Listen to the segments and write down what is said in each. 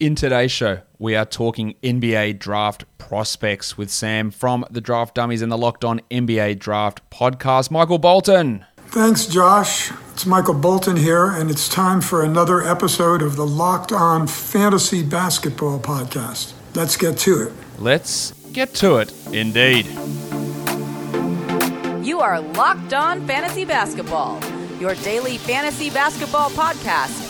In today's show, we are talking NBA draft prospects with Sam from the Draft Dummies and the Locked On NBA Draft podcast. Michael Bolton. Thanks, Josh. It's Michael Bolton here, and it's time for another episode of the Locked On Fantasy Basketball podcast. Let's get to it. Let's get to it, indeed. You are Locked On Fantasy Basketball, your daily fantasy basketball podcast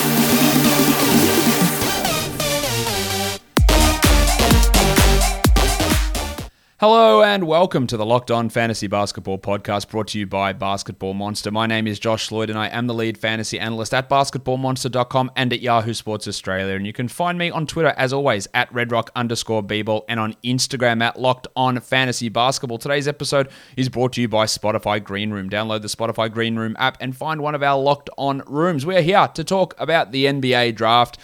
Hello and welcome to the Locked On Fantasy Basketball podcast brought to you by Basketball Monster. My name is Josh Lloyd and I am the lead fantasy analyst at basketballmonster.com and at Yahoo Sports Australia. And you can find me on Twitter as always at redrock underscore and on Instagram at Locked On Fantasy Basketball. Today's episode is brought to you by Spotify Green Room. Download the Spotify Green Room app and find one of our Locked On rooms. We're here to talk about the NBA draft.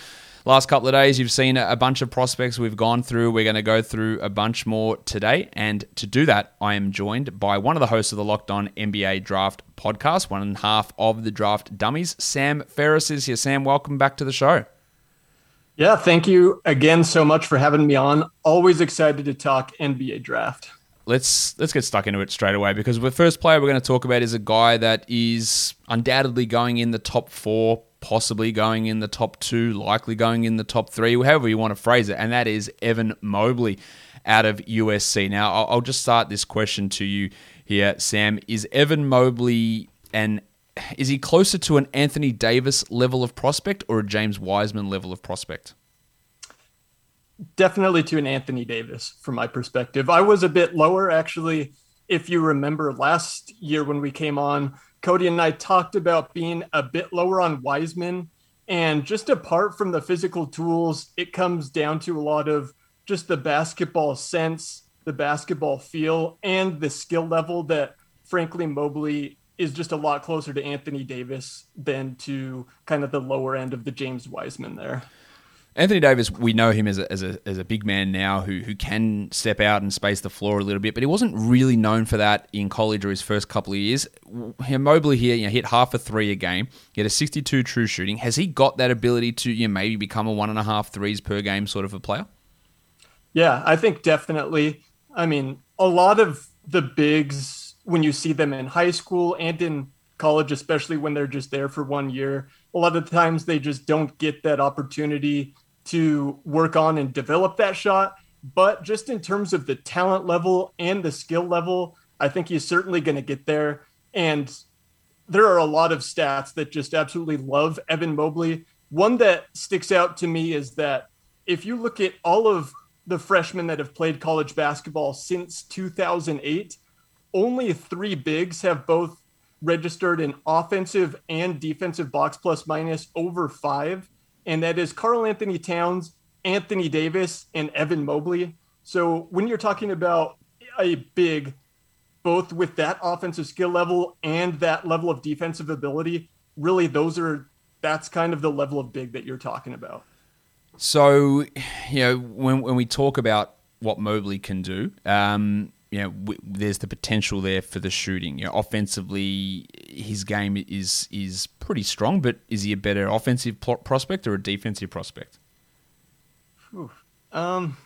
Last couple of days, you've seen a bunch of prospects we've gone through. We're going to go through a bunch more today. And to do that, I am joined by one of the hosts of the Locked On NBA Draft podcast, one and a half of the Draft Dummies. Sam Ferris is here. Sam, welcome back to the show. Yeah, thank you again so much for having me on. Always excited to talk NBA draft. Let's let's get stuck into it straight away because the first player we're going to talk about is a guy that is undoubtedly going in the top four, possibly going in the top two, likely going in the top three, however you want to phrase it, and that is Evan Mobley out of USC. Now, I'll, just start this question to you here, Sam. Is Evan Mobley an is he closer to an Anthony Davis level of prospect or a James Wiseman level of prospect? Definitely to an Anthony Davis from my perspective. I was a bit lower actually. If you remember last year when we came on, Cody and I talked about being a bit lower on Wiseman. And just apart from the physical tools, it comes down to a lot of just the basketball sense, the basketball feel, and the skill level that, frankly, Mobley is just a lot closer to Anthony Davis than to kind of the lower end of the James Wiseman there. Anthony Davis, we know him as a, as a, as a big man now who, who can step out and space the floor a little bit, but he wasn't really known for that in college or his first couple of years. Mobley here, you know, hit half a three a game, get a 62 true shooting. Has he got that ability to you know, maybe become a one and a half threes per game sort of a player? Yeah, I think definitely. I mean, a lot of the bigs, when you see them in high school and in college, especially when they're just there for one year, a lot of times they just don't get that opportunity to work on and develop that shot. But just in terms of the talent level and the skill level, I think he's certainly going to get there. And there are a lot of stats that just absolutely love Evan Mobley. One that sticks out to me is that if you look at all of the freshmen that have played college basketball since 2008, only three bigs have both registered an offensive and defensive box plus minus over five and that is Karl-Anthony Towns, Anthony Davis, and Evan Mobley. So when you're talking about a big, both with that offensive skill level and that level of defensive ability, really those are that's kind of the level of big that you're talking about. So, you know, when when we talk about what Mobley can do, um, you know, w- there's the potential there for the shooting. You know, offensively, his game is is pretty strong, but is he a better offensive pl- prospect or a defensive prospect? Um,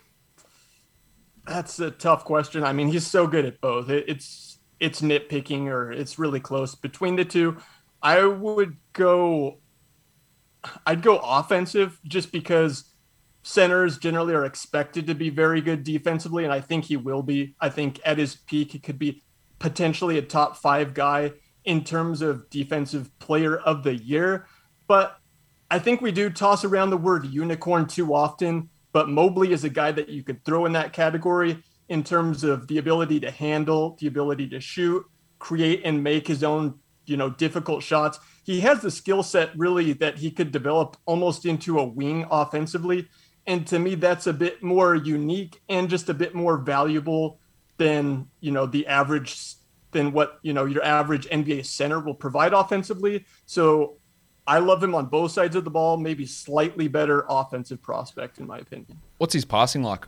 that's a tough question. I mean, he's so good at both. It, it's it's nitpicking or it's really close between the two. I would go. I'd go offensive just because centers generally are expected to be very good defensively, and I think he will be. I think at his peak, he could be potentially a top five guy in terms of defensive player of the year. But I think we do toss around the word unicorn too often. But Mobley is a guy that you could throw in that category in terms of the ability to handle, the ability to shoot, create, and make his own, you know, difficult shots. He has the skill set really that he could develop almost into a wing offensively and to me that's a bit more unique and just a bit more valuable than you know the average than what you know your average NBA center will provide offensively. So I love him on both sides of the ball. Maybe slightly better offensive prospect in my opinion. What's his passing like?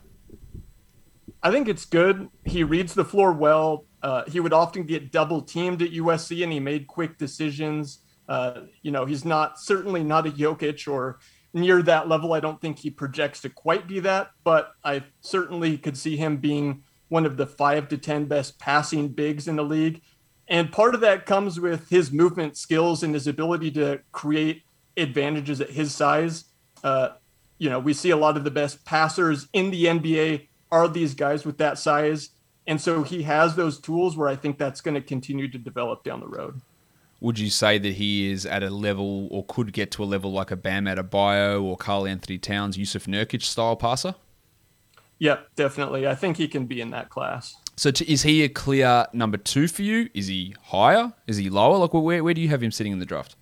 I think it's good. He reads the floor well. Uh, he would often get double teamed at USC, and he made quick decisions. Uh, you know, he's not certainly not a Jokic or near that level. I don't think he projects to quite be that, but I certainly could see him being one of the five to 10 best passing bigs in the league. And part of that comes with his movement skills and his ability to create advantages at his size. Uh, you know, we see a lot of the best passers in the NBA are these guys with that size. And so he has those tools where I think that's going to continue to develop down the road. Would you say that he is at a level or could get to a level like a Bam Adebayo or Karl-Anthony Towns, Jusuf Nurkic style passer? Yep, definitely. I think he can be in that class. So to, is he a clear number two for you? Is he higher? Is he lower? Like where, where do you have him sitting in the draft?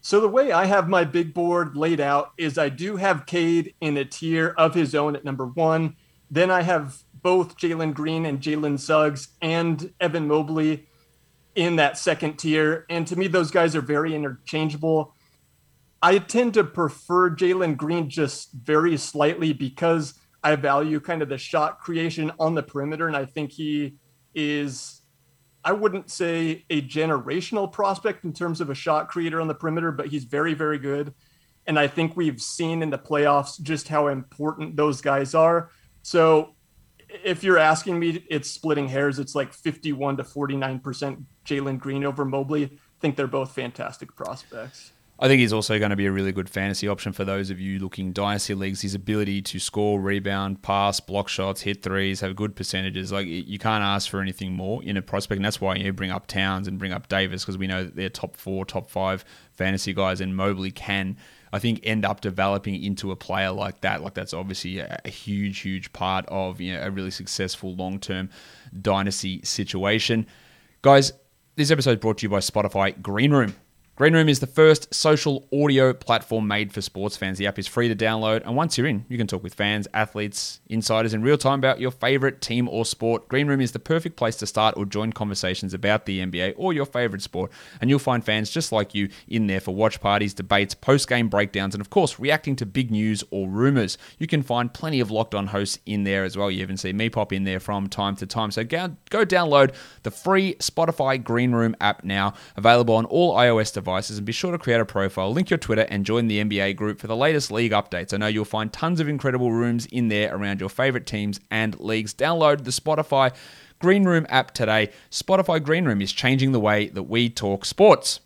So the way I have my big board laid out is I do have Cade in a tier of his own at number one. Then I have both Jalen Green and Jalen Suggs and Evan Mobley in that second tier. And to me, those guys are very interchangeable. I tend to prefer Jalen Green just very slightly because I value kind of the shot creation on the perimeter. And I think he is I wouldn't say a generational prospect in terms of a shot creator on the perimeter, but he's very, very good. And I think we've seen in the playoffs just how important those guys are. So if you're asking me, it's splitting hairs. It's like 51 to 49% Jalen Green over Mobley. I think they're both fantastic prospects. I think he's also going to be a really good fantasy option for those of you looking dynasty leagues. His ability to score, rebound, pass, block shots, hit threes, have good percentages. Like you can't ask for anything more in a prospect, and that's why you bring up Towns and bring up Davis because we know that they're top four, top five fantasy guys, and Mobley can. I think end up developing into a player like that. Like that's obviously a, a huge, huge part of you know a really successful long term dynasty situation. Guys, this episode is brought to you by Spotify Green Room. Green Room is the first social audio platform made for sports fans. The app is free to download, and once you're in, you can talk with fans, athletes, insiders in real time about your favorite team or sport. Green Room is the perfect place to start or join conversations about the NBA or your favorite sport, and you'll find fans just like you in there for watch parties, debates, post game breakdowns, and of course, reacting to big news or rumors. You can find plenty of locked on hosts in there as well. You even see me pop in there from time to time. So go, go download the free Spotify Green Room app now, available on all iOS devices devices and be sure to create a profile, link your Twitter, and join the NBA group for the latest league updates. I know you'll find tons of incredible rooms in there around your favorite teams and leagues. Download the Spotify Green Room app today. Spotify Green Room is changing the way that we talk sports.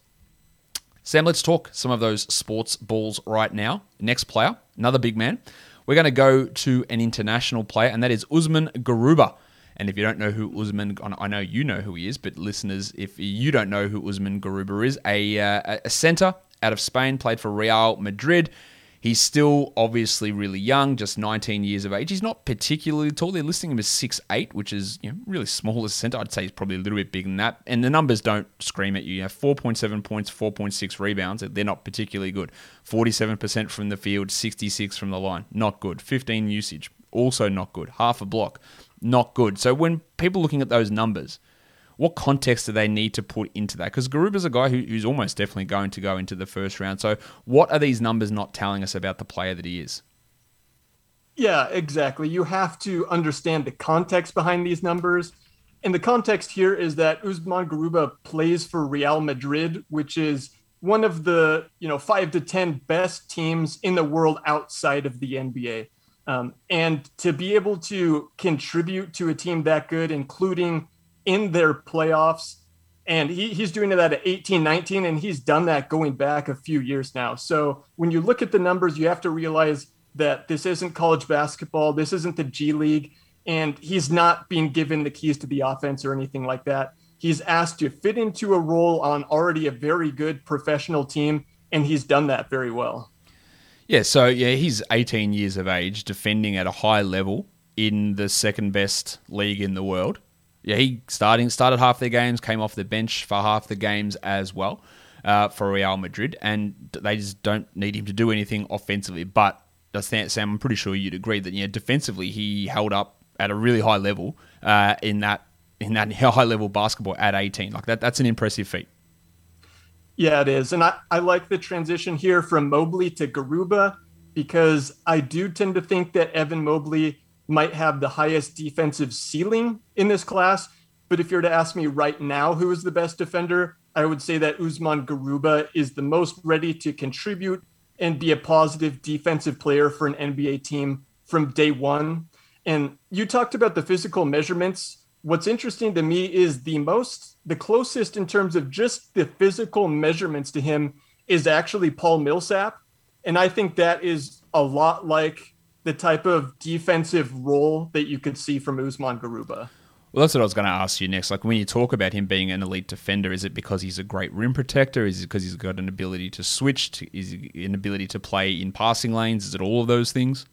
Sam, let's talk some of those sports balls right now. Next player, another big man. We're going to go to an international player, and that is Usman Garuba. And if you don't know who Usman, I know you know who he is, but listeners, if you don't know who Usman Garuba is, a, uh, a center out of Spain, played for Real Madrid. He's still obviously really young, just 19 years of age. He's not particularly tall. They're listing him as 6'8, which is you know, really small as a centre. I'd say he's probably a little bit bigger than that. And the numbers don't scream at you. You have 4.7 points, 4.6 rebounds. They're not particularly good. 47% from the field, 66 from the line. Not good. 15 usage. Also not good. Half a block not good. So when people looking at those numbers, what context do they need to put into that? Because Garuba's a guy who, who's almost definitely going to go into the first round. So what are these numbers not telling us about the player that he is? Yeah, exactly. You have to understand the context behind these numbers. And the context here is that Usman Garuba plays for Real Madrid, which is one of the, you know, 5 to 10 best teams in the world outside of the NBA. Um, and to be able to contribute to a team that good, including in their playoffs, and he, he's doing that at 18, 19, and he's done that going back a few years now. So when you look at the numbers, you have to realize that this isn't college basketball, this isn't the G League, and he's not being given the keys to the offense or anything like that. He's asked to fit into a role on already a very good professional team, and he's done that very well. Yeah, so yeah, he's 18 years of age, defending at a high level in the second best league in the world. Yeah, he starting started half their games, came off the bench for half the games as well uh, for Real Madrid, and they just don't need him to do anything offensively. But Sam, I'm pretty sure you'd agree that yeah, defensively he held up at a really high level uh, in that in that high level basketball at 18. Like that, that's an impressive feat. Yeah, it is. And I, I like the transition here from Mobley to Garuba because I do tend to think that Evan Mobley might have the highest defensive ceiling in this class. But if you're to ask me right now who is the best defender, I would say that Usman Garuba is the most ready to contribute and be a positive defensive player for an NBA team from day one. And you talked about the physical measurements. What's interesting to me is the most, the closest in terms of just the physical measurements to him is actually Paul Millsap. And I think that is a lot like the type of defensive role that you could see from Usman Garuba. Well, that's what I was going to ask you next. Like when you talk about him being an elite defender, is it because he's a great rim protector? Is it because he's got an ability to switch? To, is an ability to play in passing lanes? Is it all of those things?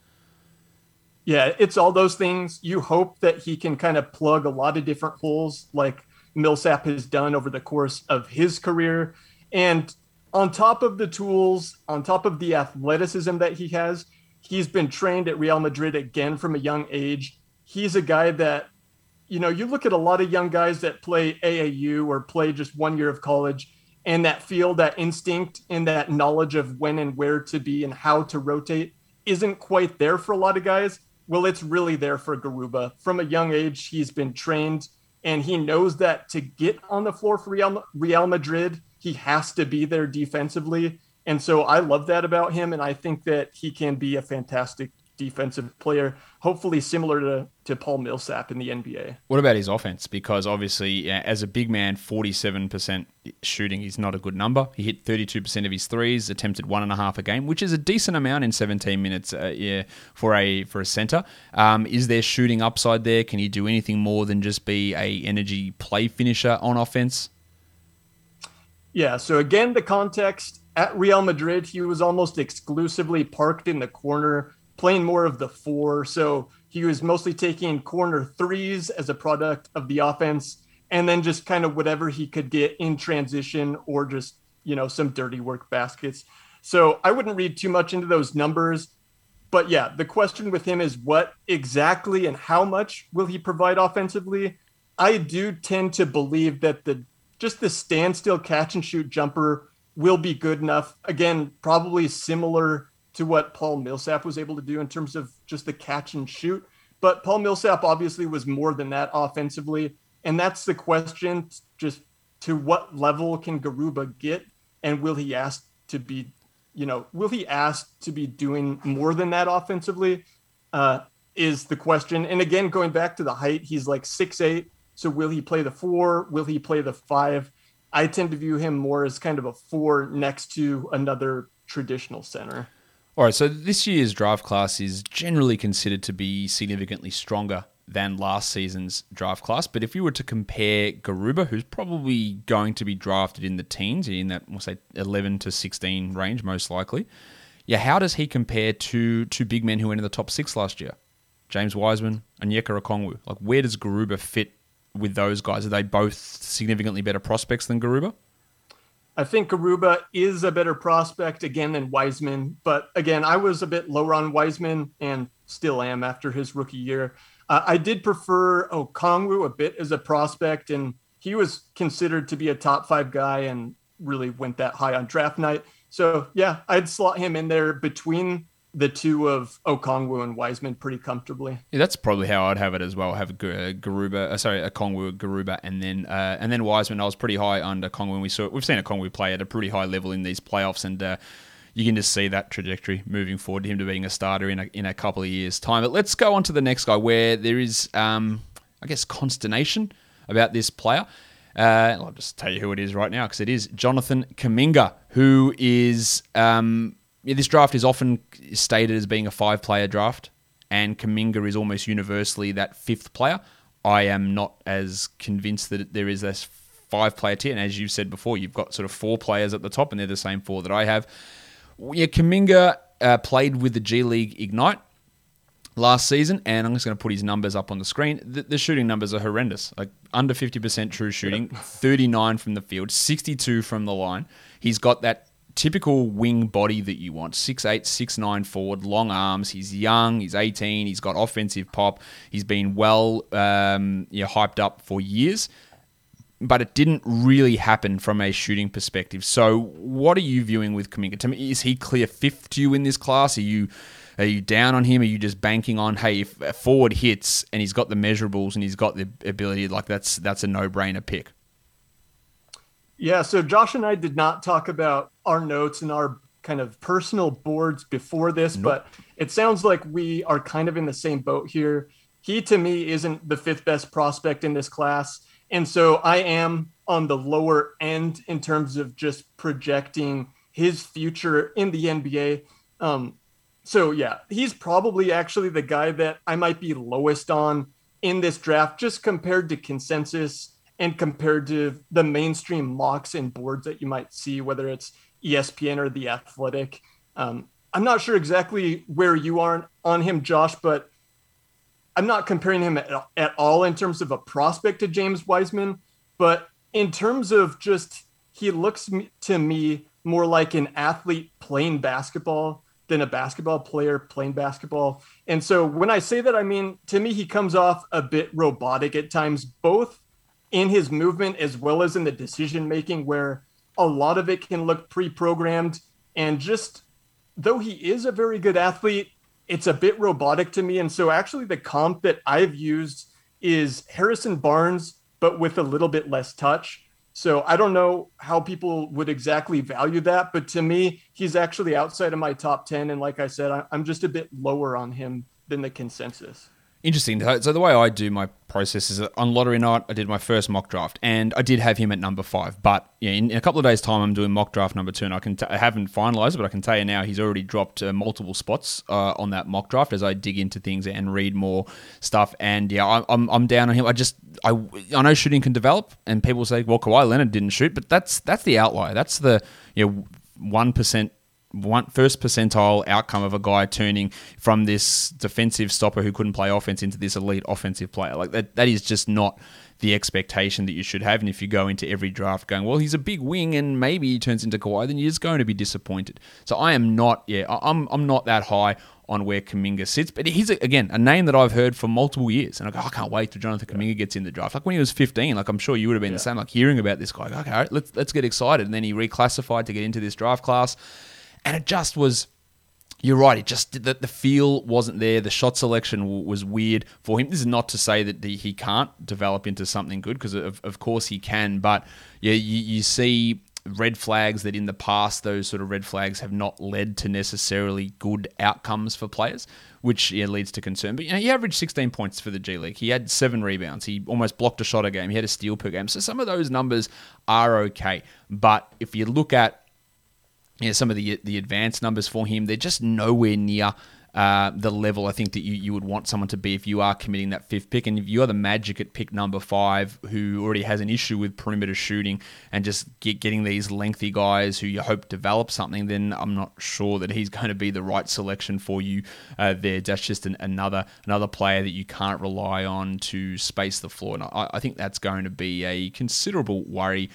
Yeah, it's all those things. You hope that he can kind of plug a lot of different holes, like Millsap has done over the course of his career. And on top of the tools, on top of the athleticism that he has, he's been trained at Real Madrid again from a young age. He's a guy that you know, you look at a lot of young guys that play AAU or play just one year of college and that feel that instinct and that knowledge of when and where to be and how to rotate isn't quite there for a lot of guys. Well, it's really there for Garuba. From a young age, he's been trained and he knows that to get on the floor for Real, Real Madrid, he has to be there defensively. And so I love that about him. And I think that he can be a fantastic defensive player, hopefully similar to, to Paul Millsap in the NBA. What about his offense? Because obviously, as a big man, 47% shooting is not a good number. He hit 32% of his threes, attempted one and a half a game, which is a decent amount in 17 minutes uh, yeah, for a for a center. Um, is there shooting upside there? Can he do anything more than just be a energy play finisher on offense? Yeah, so again, the context at Real Madrid, he was almost exclusively parked in the corner playing more of the four. So he was mostly taking corner threes as a product of the offense, and then just kind of whatever he could get in transition or just, you know, some dirty work baskets. So I wouldn't read too much into those numbers. But yeah, the question with him is what exactly and how much will he provide offensively? I do tend to believe that the just the standstill catch and shoot jumper will be good enough. Again, probably similar to what Paul Millsap was able to do in terms of just the catch and shoot. But Paul Millsap obviously was more than that offensively. And that's the question just to what level can Garuba get? And will he ask to be, you know, will he ask to be doing more than that offensively? Uh, is the question. And again, going back to the height, he's like six eight. So will he play the four? Will he play the five? I tend to view him more as kind of a four next to another traditional center. All right, so this year's draft class is generally considered to be significantly stronger than last season's draft class. But if you were to compare Garuba, who's probably going to be drafted in the teens, in that we'll say 11 to 16 range, most likely, yeah, how does he compare to two big men who went in the top six last year? James Wiseman and Onyeka Okongwu. Like, where does Garuba fit with those guys? Are they both significantly better prospects than Garuba? I think Garuba is a better prospect again than Wiseman, but again, I was a bit lower on Wiseman and still am after his rookie year. Uh, I did prefer Okongwu a bit as a prospect, and he was considered to be a top five guy and really went that high on draft night. So yeah, I'd slot him in there between the two of Okongwu and Wiseman pretty comfortably. Yeah, that's probably how I'd have it as well. Have a Garuba, uh, sorry, Okongwu, Garuba, and then uh, and then Wiseman. I was pretty high under Okongwu. We saw we've seen Okongwu play at a pretty high level in these playoffs, and uh, you can just see that trajectory moving forward to him to being a starter in a, in a couple of years' time. But let's go on to the next guy, where there is, um, I guess, consternation about this player. Uh, I'll just tell you who it is right now because it is Jonathan Kuminga, who is um, yeah, this draft is often stated as being a five player draft, and Kuminga is almost universally that fifth player. I am not as convinced that there is this five player tier. And as you've said before, you've got sort of four players at the top, and they're the same four that I have. Yeah, Kuminga uh, played with the G League Ignite last season, and I'm just going to put his numbers up on the screen. The, the shooting numbers are horrendous. Like under 50% true shooting, 39 from the field, 62 from the line. He's got that typical wing body that you want. 6'8, 6'9 forward, long arms. He's young, he's 18, he's got offensive pop. He's been well um, you know, hyped up for years. But it didn't really happen from a shooting perspective. So, what are you viewing with Kuminga? To me, is he clear fifth to you in this class? Are you Are you down on him? Are you just banking on hey, if a forward hits and he's got the measurables and he's got the ability, like that's that's a no brainer pick. Yeah, so Josh and I did not talk about our notes and our kind of personal boards before this, nope. but it sounds like we are kind of in the same boat here. He to me isn't the fifth best prospect in this class. And so I am on the lower end in terms of just projecting his future in the NBA. Um, so yeah, he's probably actually the guy that I might be lowest on in this draft, just compared to consensus and compared to the mainstream mocks and boards that you might see, whether it's ESPN or The Athletic. Um, I'm not sure exactly where you are on him, Josh, but I'm not comparing him at, at all in terms of a prospect to James Wiseman, but in terms of just he looks to me more like an athlete playing basketball than a basketball player playing basketball. And so when I say that, I mean, to me, he comes off a bit robotic at times, both in his movement as well as in the decision making, where a lot of it can look pre programmed. And just though he is a very good athlete, it's a bit robotic to me. And so actually, the comp that I've used is Harrison Barnes, but with a little bit less touch. So I don't know how people would exactly value that, but to me, he's actually outside of my top 10. And like I said, I'm just a bit lower on him than the consensus. Interesting. So the way I do my process is on lottery night, I did my first mock draft, and I did have him at number five. But yeah, in, a couple of days' time, I'm doing mock draft number two, and I can t- I haven't finalised it, but I can tell you now he's already dropped uh, multiple spots uh, on that mock draft as I dig into things and read more stuff. And yeah, I, I'm I'm down on him. I just I I know shooting can develop, and people say, well, Kawhi Leonard didn't shoot, but that's that's the outlier. That's the you know one percent one first percentile outcome of a guy turning from this defensive stopper who couldn't play offense into this elite offensive player. Like that, that is just not the expectation that you should have. And if you go into every draft going, well, he's a big wing and maybe he turns into Kawhi, then you're just going to be disappointed. So I am not, yeah, I'm, I'm not that high on where Kuminga sits. But he's, again, a name that I've heard for multiple years. And I go, oh, I can't wait till Jonathan Kuminga gets in the draft. Like when he was 15, like I'm sure you would have been yeah. the same, like hearing about this guy. Okay, let's, let's get excited. And then he reclassified to get into this draft class and it just was. You're right. It just the, the feel wasn't there. The shot selection was weird for him. This is not to say that the, he can't develop into something good because of, of course he can. But yeah, you, you see red flags that in the past those sort of red flags have not led to necessarily good outcomes for players, which yeah, leads to concern. But you know, he averaged 16 points for the G League. He had seven rebounds. He almost blocked a shot a game. He had a steal per game. So some of those numbers are okay. But if you look at you know, some of the the advanced numbers for him, they're just nowhere near uh, the level I think that you, you would want someone to be if you are committing that fifth pick. And if you are the Magic at pick number five, who already has an issue with perimeter shooting and just get, getting these lengthy guys who you hope develop something, then I'm not sure that he's going to be the right selection for you uh, there. That's just an, another another player that you can't rely on to space the floor. And I, I think that's going to be a considerable worry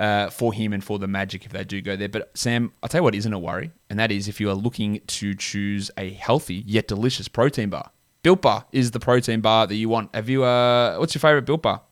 uh, for him and for the Magic if they do go there. But Sam, I'll tell you what isn't a worry, and that is if you are looking to choose a healthy yet delicious protein bar. Built Bar is the protein bar that you want. Have you? Uh, what's your favorite Built Bar?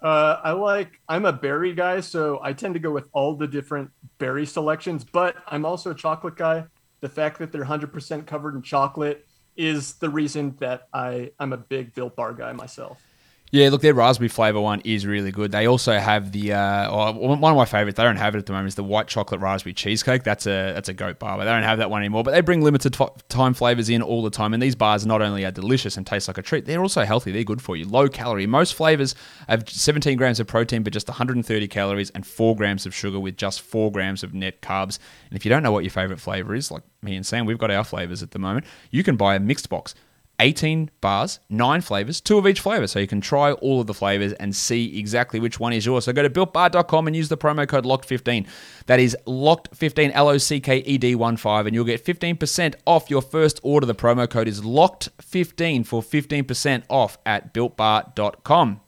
Uh, I like. I'm a berry guy, so I tend to go with all the different berry selections. But I'm also a chocolate guy. The fact that they're 100% covered in chocolate is the reason that I I'm a big Built Bar guy myself. Yeah, look, their raspberry flavor one is really good. They also have the uh, oh, one of my favorites. They don't have it at the moment. Is the white chocolate raspberry cheesecake. That's a that's a goat bar, but they don't have that one anymore. But they bring limited time flavors in all the time, and these bars not only are delicious and taste like a treat, they're also healthy. They're good for you. Low calorie. Most flavors have 17 grams of protein, but just 130 calories, and four grams of sugar with just four grams of net carbs. And if you don't know what your favorite flavor is, like me and Sam, we've got our flavors at the moment. You can buy a mixed box. 18 bars, nine flavors, two of each flavor. So you can try all of the flavors and see exactly which one is yours. So go to builtbar.com and use the promo code LOCKED15. That is LOCKED15, L O C K E D 1 5, and you'll get 15% off your first order. The promo code is LOCKED15 for 15% off at builtbar.com.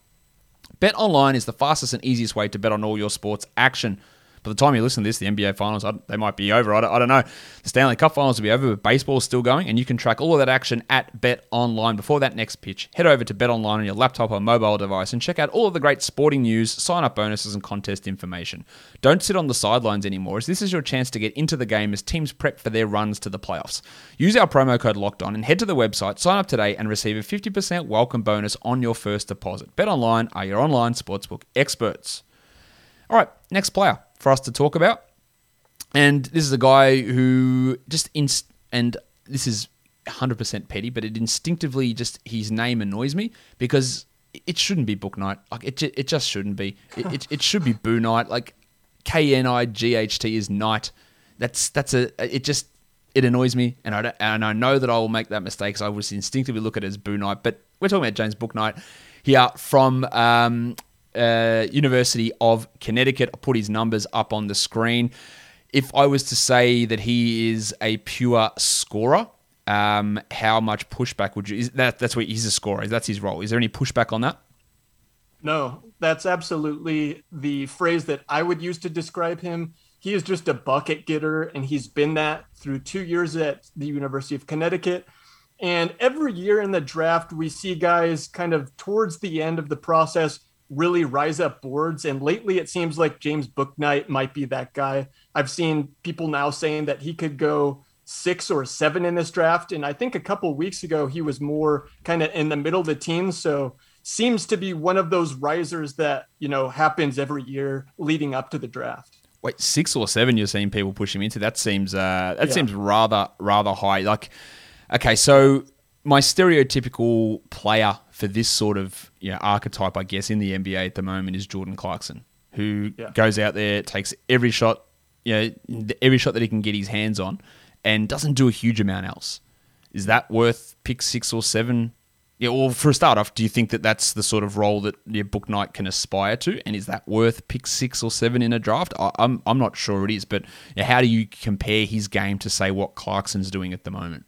Bet online is the fastest and easiest way to bet on all your sports action. By the time you listen to this, the NBA finals they might be over. I don't, I don't know. The Stanley Cup finals will be over, but baseball is still going, and you can track all of that action at Bet Online. Before that next pitch, head over to Bet Online on your laptop or mobile device and check out all of the great sporting news, sign up bonuses, and contest information. Don't sit on the sidelines anymore, as this is your chance to get into the game as teams prep for their runs to the playoffs. Use our promo code Locked On and head to the website, sign up today, and receive a 50% welcome bonus on your first deposit. Bet Online are your online sportsbook experts. All right, next player for us to talk about. And this is a guy who just inst- and this is 100% petty, but it instinctively just his name annoys me because it shouldn't be Bouknight. Like it, it just shouldn't be. It, it, it should be Boo Knight. Like K N I G H T is Knight. That's that's a it just it annoys me, and I and I know that I will make that mistake. So I was instinctively look at it as Boo Knight, but we're talking about James Bouknight here from um, uh, University of Connecticut. I put his numbers up on the screen. If I was to say that he is a pure scorer, um, how much pushback would you? Is that that's what he's a scorer. That's his role. Is there any pushback on that? No, that's absolutely the phrase that I would use to describe him. He is just a bucket getter, and he's been that through two years at the University of Connecticut. And every year in the draft, we see guys kind of towards the end of the process really rise up boards. And lately, it seems like James Bouknight might be that guy. I've seen people now saying that he could go six or seven in this draft. And I think a couple weeks ago, he was more kind of in the middle of the teens. So seems to be one of those risers that, you know, happens every year leading up to the draft. Wait, six or seven you're seeing people push him into? That seems uh, that yeah. seems rather rather high. Like, okay, so my stereotypical player for this sort of you know, archetype, I guess, in the NBA at the moment is Jordan Clarkson, who yeah. goes out there, takes every shot, you know, every shot that he can get his hands on, and doesn't do a huge amount else. Is that worth pick six or seven? Yeah, well, for a start off, do you think that that's the sort of role that your Bouknight can aspire to, and is that worth pick six or seven in a draft? I, am I'm, I'm not sure it is, but how do you compare his game to say what Clarkson's doing at the moment?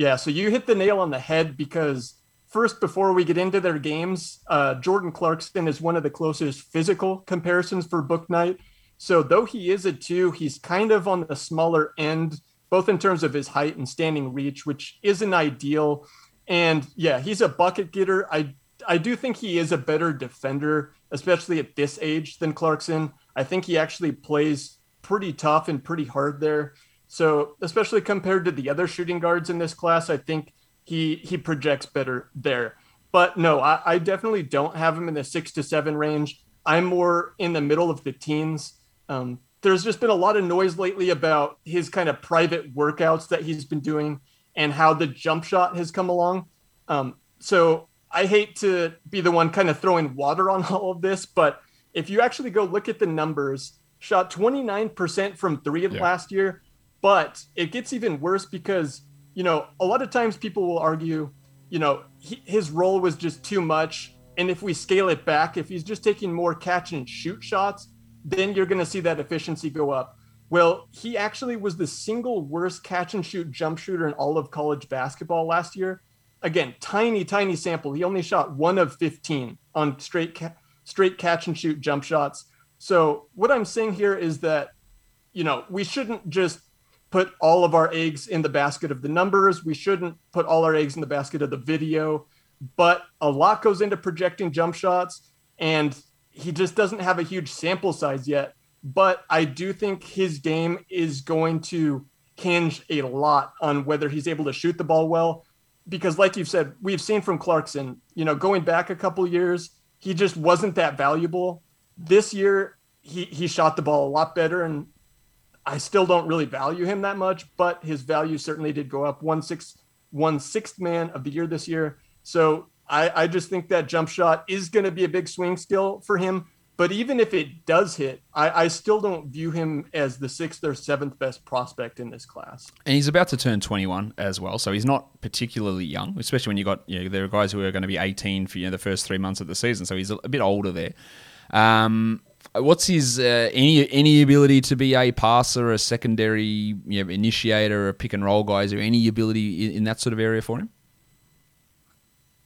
Yeah, so you hit the nail on the head because first, before we get into their games, uh, Jordan Clarkson is one of the closest physical comparisons for Bouknight. So though he is a two, he's kind of on the smaller end, both in terms of his height and standing reach, which isn't ideal. And yeah, he's a bucket getter. I I do think he is a better defender, especially at this age than Clarkson. I think he actually plays pretty tough and pretty hard there. So especially compared to the other shooting guards in this class, I think he he projects better there. But no, I, I definitely don't have him in the six to seven range. I'm more in the middle of the teens. Um, there's just been a lot of noise lately about his kind of private workouts that he's been doing and how the jump shot has come along. Um, so I hate to be the one kind of throwing water on all of this, but if you actually go look at the numbers, shot 29% from three yeah. last year, but it gets even worse because you know, a lot of times people will argue, you know, he, his role was just too much. And if we scale it back, if he's just taking more catch and shoot shots, then you're going to see that efficiency go up. Well, he actually was the single worst catch and shoot jump shooter in all of college basketball last year. Again, tiny, tiny sample. He only shot one of 15 on straight, ca- straight catch and shoot jump shots. So, what I'm saying here is that, you know, we shouldn't just put all of our eggs in the basket of the numbers. We shouldn't put all our eggs in the basket of the video, but a lot goes into projecting jump shots, and he just doesn't have a huge sample size yet. But I do think his game is going to hinge a lot on whether he's able to shoot the ball well. Because, like you've said, we've seen from Clarkson, you know, going back a couple years, he just wasn't that valuable. This year, he, he shot the ball a lot better and I still don't really value him that much, but his value certainly did go up. One sixth, one sixth man of the year this year. So I, I just think that jump shot is going to be a big swing skill for him. But even if it does hit, I, I still don't view him as the sixth or seventh best prospect in this class. And he's about to turn 21 as well, so he's not particularly young, especially when you got you know, there are guys who are going to be 18 for you know, the first three months of the season, so he's a, a bit older there. Um, What's his uh, any any ability to be a passer, a secondary you know, initiator, a pick and roll guy? Is there any ability in, in that sort of area for him?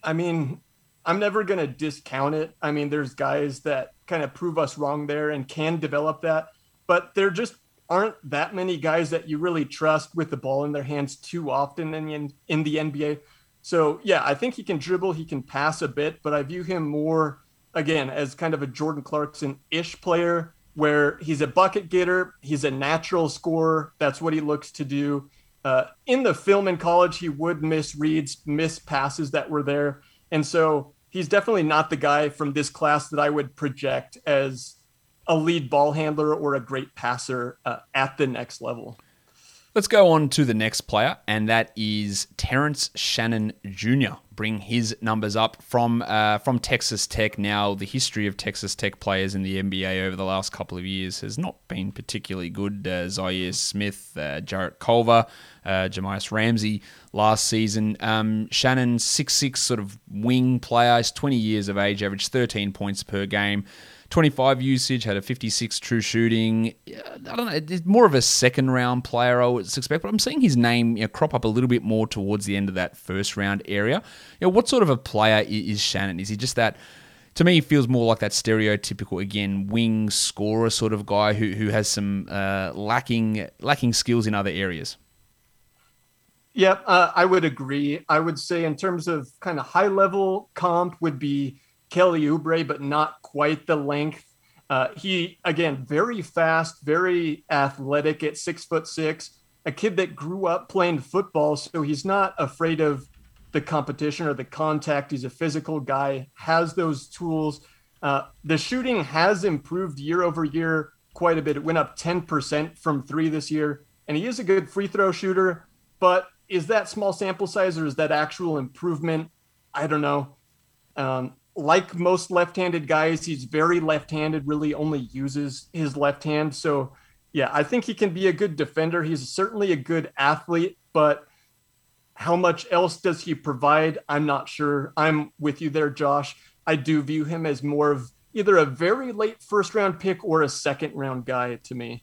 I mean, I'm never going to discount it. I mean, there's guys that kind of prove us wrong there and can develop that. But there just aren't that many guys that you really trust with the ball in their hands too often in the, in the NBA. So yeah, I think he can dribble, he can pass a bit, but I view him more again as kind of a Jordan Clarkson-ish player where he's a bucket getter, he's a natural scorer. That's what he looks to do. Uh, in the film in college, he would miss reads, miss passes that were there, and so he's definitely not the guy from this class that I would project as a lead ball handler or a great passer uh, at the next level. Let's go on to the next player, and that is Terrence Shannon Jr. Bring his numbers up from uh, from Texas Tech. Now, the history of Texas Tech players in the NBA over the last couple of years has not been particularly good. Uh, Zhaire Smith, uh, Jarrett Culver, uh, Jahmi'us Ramsey last season. Um, Shannon, six six sort of wing player. He's 20 years of age, averaged 13 points per game. 25 usage, had a 56 true shooting. I don't know, it's more of a second round player, I would expect, but I'm seeing his name you know, crop up a little bit more towards the end of that first round area. You know, what sort of a player is Shannon? Is he just that? To me, he feels more like that stereotypical, again, wing scorer sort of guy who, who has some uh, lacking lacking skills in other areas. Yeah, uh, I would agree. I would say in terms of kind of high level comp would be Kelly Oubre, but not quite the length. Uh, he again very fast, very athletic at six foot six. A kid that grew up playing football, so he's not afraid of the competition or the contact. He's a physical guy, has those tools. Uh, the shooting has improved year over year quite a bit. It went up 10% from three this year, and he is a good free throw shooter. But is that small sample size or is that actual improvement? I don't know. Um, like most left-handed guys, he's very left-handed. Really, only uses his left hand. So, yeah, I think he can be a good defender. He's certainly a good athlete, but how much else does he provide? I'm not sure. I'm with you there, Josh. I do view him as more of either a very late first round pick or a second round guy to me.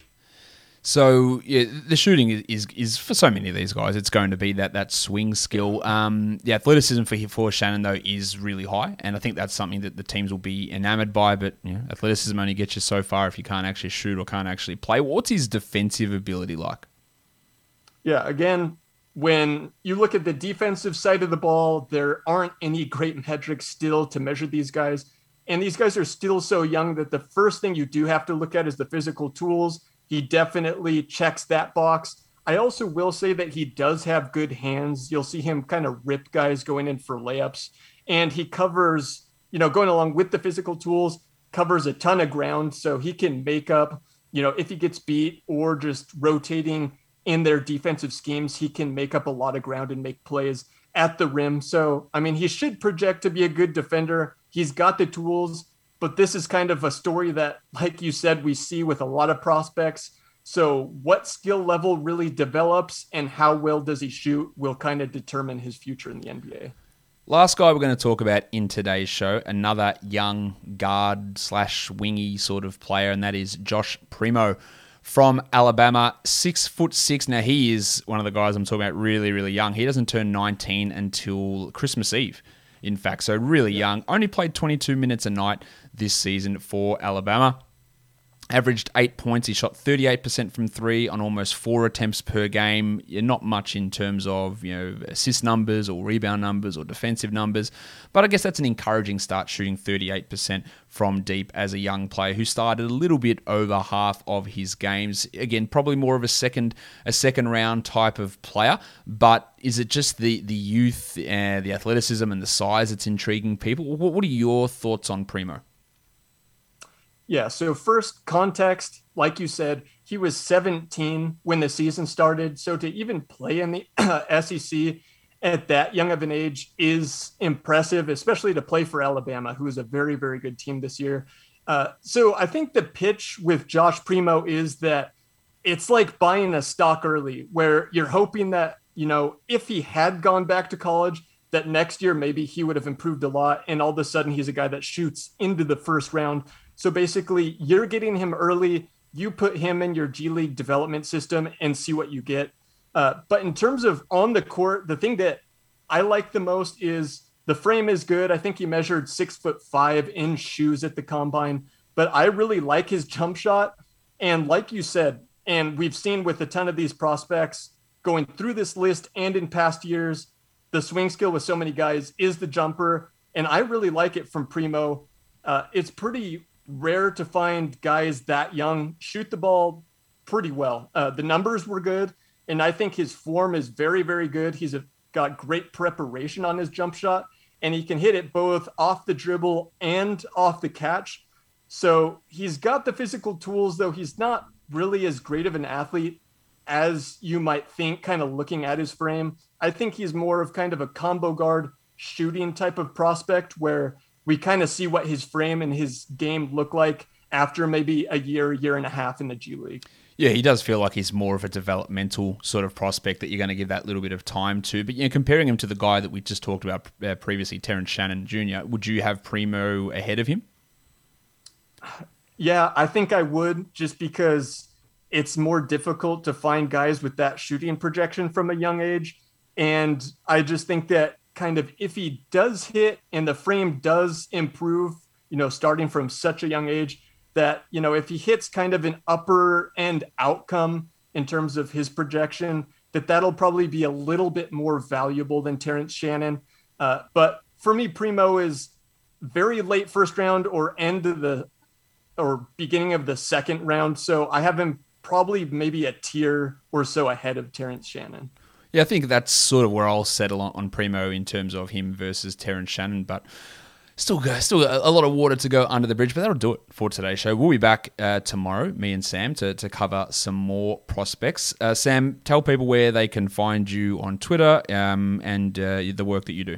So yeah, the shooting is, is, is for so many of these guys. It's going to be that that swing skill. Um, the athleticism for for Shannon though is really high, and I think that's something that the teams will be enamored by. But athleticism only gets you so far if you can't actually shoot or can't actually play. What's his defensive ability like? Yeah, again, when you look at the defensive side of the ball, there aren't any great metrics still to measure these guys. And these guys are still so young that the first thing you do have to look at is the physical tools he definitely checks that box. I also will say that he does have good hands. You'll see him kind of rip guys going in for layups, and he covers, you know, going along with the physical tools, covers a ton of ground. So he can make up, you know, if he gets beat or just rotating in their defensive schemes, he can make up a lot of ground and make plays at the rim. So, I mean, he should project to be a good defender. He's got the tools but this is kind of a story that, like you said, we see with a lot of prospects. So, what skill level really develops and how well does he shoot will kind of determine his future in the NBA. Last guy we're going to talk about in today's show, another young guard slash wingy sort of player, and that is Josh Primo from Alabama, six foot six. Now he is one of the guys I'm talking about, really, really young. He doesn't turn 19 until Christmas Eve in fact. So really young. Only played 22 minutes a night this season for Alabama. Averaged eight points. He shot 38% from three on almost four attempts per game. You're Not much in terms of you know assist numbers or rebound numbers or defensive numbers, but I guess that's an encouraging start shooting 38% from deep as a young player who started a little bit over half of his games. Again, probably more of a second a second round type of player, but is it just the the youth, uh, the athleticism, and the size that's intriguing people? What, what are your thoughts on Primo? Yeah. So, first context, like you said, he was 17 when the season started. So, to even play in the SEC at that young of an age is impressive, especially to play for Alabama, who is a very, very good team this year. Uh, so, I think the pitch with Josh Primo is that it's like buying a stock early, where you're hoping that, you know, if he had gone back to college, that next year maybe he would have improved a lot. And all of a sudden, he's a guy that shoots into the first round so basically, you're getting him early. You put him in your G League development system and see what you get. Uh, but in terms of on the court, the thing that I like the most is the frame is good. I think he measured six foot five in shoes at the combine. but I really like his jump shot. And like you said, and we've seen with a ton of these prospects going through this list and in past years, the swing skill with so many guys is the jumper. And I really like it from Primo. Uh, it's pretty rare to find guys that young shoot the ball pretty well. Uh, the numbers were good, and I think his form is very, very good. He's a, got great preparation on his jump shot, and he can hit it both off the dribble and off the catch. So he's got the physical tools, though he's not really as great of an athlete as you might think, kind of looking at his frame. I think he's more of kind of a combo guard shooting type of prospect where we kind of see what his frame and his game look like after maybe a year, year and a half in the G League. Yeah, he does feel like he's more of a developmental sort of prospect that you're going to give that little bit of time to. But you know, comparing him to the guy that we just talked about uh, previously, Terrence Shannon Jr., would you have Primo ahead of him? Yeah, I think I would, just because it's more difficult to find guys with that shooting projection from a young age. And I just think that kind of if he does hit and the frame does improve, you know, starting from such a young age, that, you know, if he hits kind of an upper end outcome in terms of his projection, that that'll probably be a little bit more valuable than Terrence Shannon. Uh, but for me, Primo is very late first round or end of the or beginning of the second round. So I have him probably maybe a tier or so ahead of Terrence Shannon. Yeah, I think that's sort of where I'll settle on, on Primo in terms of him versus Terrence Shannon, but still, still a lot of water to go under the bridge. But that'll do it for today's show. We'll be back uh, tomorrow, me and Sam, to, to cover some more prospects. Uh, Sam, tell people where they can find you on Twitter um, and uh, the work that you do.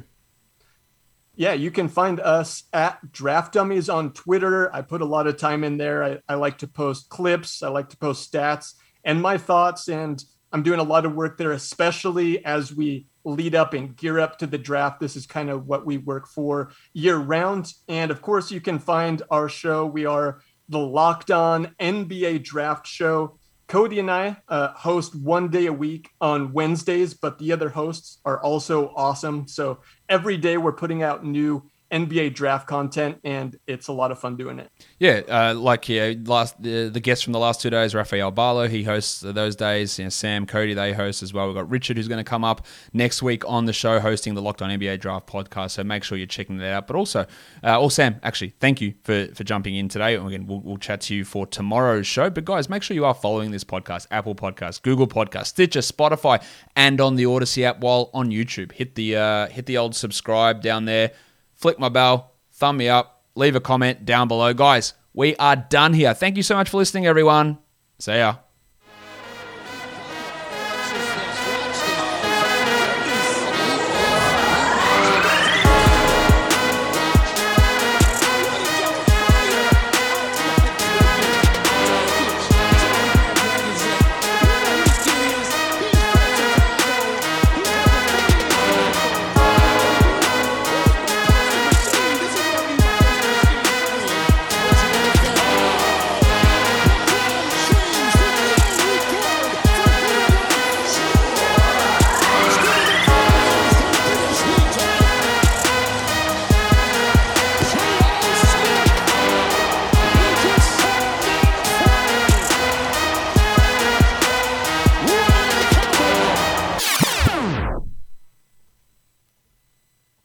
Yeah, you can find us at Draft Dummies on Twitter. I put a lot of time in there. I, I like to post clips, I like to post stats and my thoughts. And I'm doing a lot of work there, especially as we lead up and gear up to the draft. This is kind of what we work for year round. And of course, you can find our show. We are the Locked On NBA Draft Show. Cody and I uh, host one day a week on Wednesdays, but the other hosts are also awesome. So every day we're putting out new NBA draft content, and it's a lot of fun doing it. Yeah, uh, like yeah, last the, the guest from the last two days, Rafael Barlow, he hosts those days. You know, Sam, Cody, they host as well. We've got Richard who's going to come up next week on the show, hosting the Locked On NBA Draft podcast. So make sure you're checking that out. But also, uh, or Sam, actually, thank you for for jumping in today. And again, we'll, we'll chat to you for tomorrow's show. But guys, make sure you are following this podcast: Apple Podcast, Google Podcast, Stitcher, Spotify, and on the Odyssey app. While on YouTube, hit the uh, hit the old subscribe down there flick my bell, thumb me up, leave a comment down below. Guys, we are done here. Thank you so much for listening, everyone. See ya.